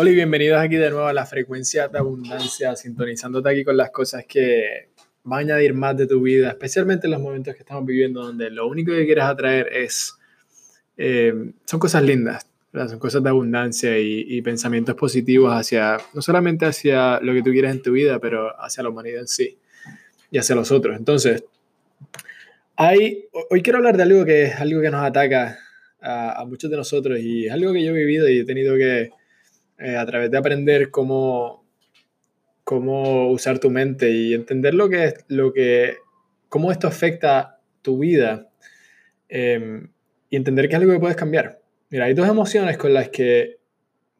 Hola y bienvenidos aquí de nuevo a la frecuencia de abundancia, sintonizándote aquí con las cosas que van a añadir más de tu vida, especialmente en los momentos que estamos viviendo, donde lo único que quieres atraer es, eh, son cosas lindas, son cosas de abundancia y, y, pensamientos positivos hacia, no solamente hacia lo que tú quieres en tu vida, pero hacia la humanidad en sí y hacia los otros. Entonces, hay, hoy quiero hablar de algo que es algo que nos ataca a, a muchos de nosotros y es algo que yo he vivido y he tenido que eh, a través de aprender cómo, cómo usar tu mente y entender lo que, lo que, cómo esto afecta tu vida eh, y entender que es algo que puedes cambiar. Mira, hay dos emociones con las que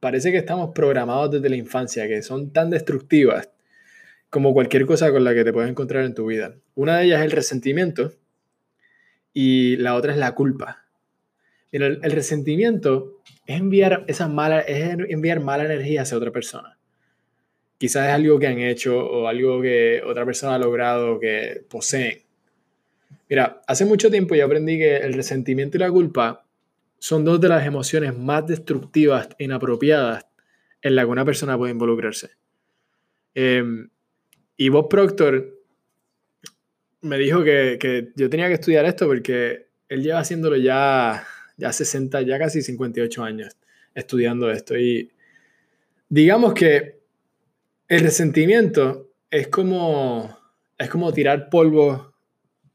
parece que estamos programados desde la infancia, que son tan destructivas como cualquier cosa con la que te puedes encontrar en tu vida. Una de ellas es el resentimiento y la otra es la culpa. El, el resentimiento es enviar esa mala, es enviar mala energía hacia otra persona. Quizás es algo que han hecho o algo que otra persona ha logrado que poseen. Mira, hace mucho tiempo yo aprendí que el resentimiento y la culpa son dos de las emociones más destructivas e inapropiadas en la que una persona puede involucrarse. Eh, y Bob Proctor me dijo que, que yo tenía que estudiar esto porque él lleva haciéndolo ya ya 60, ya casi 58 años estudiando esto. Y digamos que el resentimiento es como, es como tirar polvo,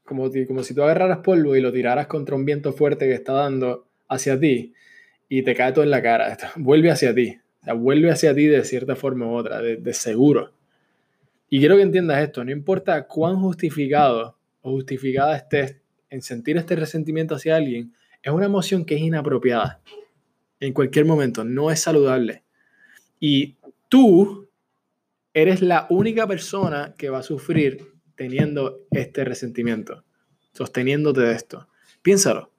como, como si tú agarraras polvo y lo tiraras contra un viento fuerte que está dando hacia ti y te cae todo en la cara. Vuelve hacia ti. Vuelve hacia ti de cierta forma u otra, de seguro. Y quiero que entiendas esto, no importa cuán justificado o justificada estés en sentir este resentimiento hacia alguien, es una emoción que es inapropiada en cualquier momento, no es saludable. Y tú eres la única persona que va a sufrir teniendo este resentimiento, sosteniéndote de esto. Piénsalo.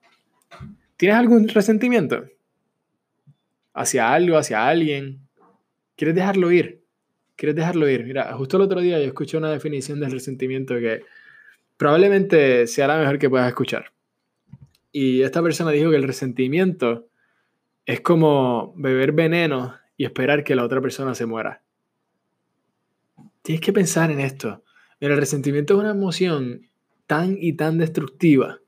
¿Tienes algún resentimiento? Hacia algo, hacia alguien. ¿Quieres dejarlo ir? ¿Quieres dejarlo ir? Mira, justo el otro día yo escuché una definición del resentimiento que probablemente sea la mejor que puedas escuchar. Y esta persona dijo que el resentimiento es como beber veneno y esperar que la otra persona se muera. Tienes que pensar en esto. el resentimiento es una emoción tan y tan destructiva.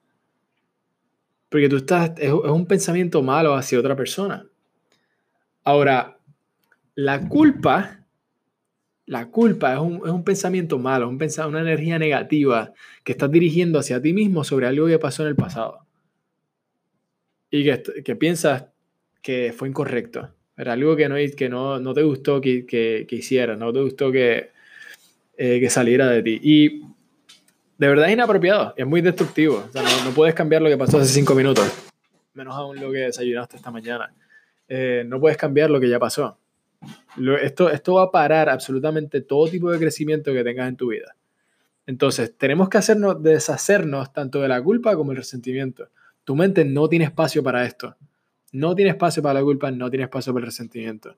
Porque tú estás, es, un pensamiento malo hacia otra persona. Ahora, la culpa, la culpa es un, es un pensamiento malo, un una energía negativa que estás dirigiendo hacia ti mismo sobre algo que pasó en el pasado y que, piensas que fue incorrecto. Era algo que no, que no, no te gustó que, que, que hicieras, no te gustó que, eh, que saliera de ti. Y de verdad es inapropiado, es muy destructivo. O sea, no, no, puedes cambiar lo que pasó hace cinco minutos, menos aún lo que desayunaste esta mañana. Eh, no puedes cambiar lo que ya pasó. Lo, esto, esto va a parar absolutamente todo tipo de crecimiento que tengas en tu vida. Entonces, tenemos que hacernos, deshacernos tanto de la culpa como el resentimiento. Tu mente no tiene espacio para esto. No tiene espacio para la culpa, no tiene espacio para el resentimiento.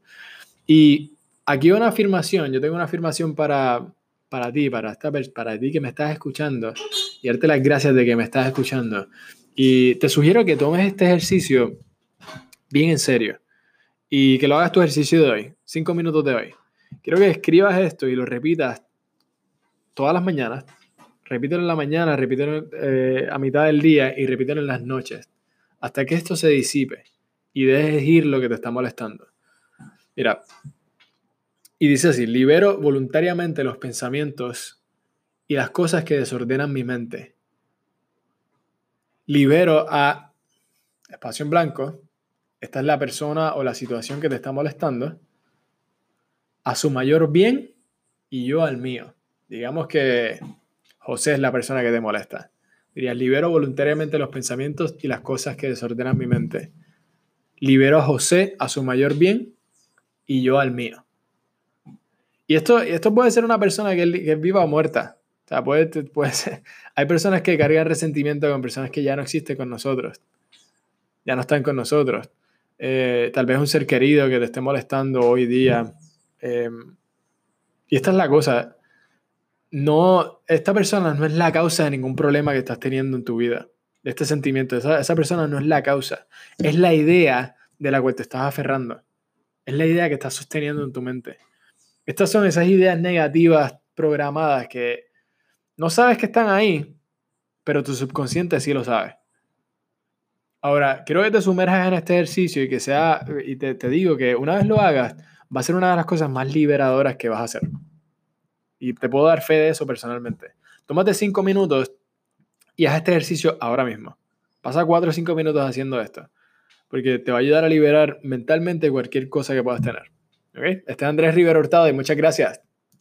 Y aquí una afirmación, yo tengo una afirmación para, para ti, para, esta, para ti que me estás escuchando, y darte las gracias de que me estás escuchando. Y te sugiero que tomes este ejercicio bien en serio y que lo hagas tu ejercicio de hoy, cinco minutos de hoy. Quiero que escribas esto y lo repitas todas las mañanas, repítelo en la mañana, repítelo eh, a mitad del día y repítelo en las noches, hasta que esto se disipe y dejes ir lo que te está molestando. Mira, y dice así, libero voluntariamente los pensamientos y las cosas que desordenan mi mente. Libero a espacio en blanco, esta es la persona o la situación que te está molestando, a su mayor bien y yo al mío. Digamos que José es la persona que te molesta. Dirías, libero voluntariamente los pensamientos y las cosas que desordenan mi mente. Libero a José a su mayor bien y yo al mío. Y esto, esto puede ser una persona que, es viva o muerta. O sea, puede, puede ser. Hay personas que cargan resentimiento con personas que ya no existen con nosotros. Ya no están con nosotros. Eh, tal vez un ser querido que te esté molestando hoy día. Eh, y esta es la cosa no, esta persona no es la causa de ningún problema que estás teniendo en tu vida, de este sentimiento. Esa, esa persona no es la causa, es la idea de la cual te estás aferrando. Es la idea que estás sosteniendo en tu mente. Estas son esas ideas negativas programadas que no sabes que están ahí, pero tu subconsciente sí lo sabe. Ahora, quiero que te sumerjas en este ejercicio y que sea, y te, te digo que una vez lo hagas, va a ser una de las cosas más liberadoras que vas a hacer. Y te puedo dar fe de eso personalmente. Tómate cinco minutos y haz este ejercicio ahora mismo. Pasa cuatro o cinco minutos haciendo esto. Porque te va a ayudar a liberar mentalmente cualquier cosa que puedas tener. ¿Okay? Este es Andrés Rivera Hurtado y muchas gracias.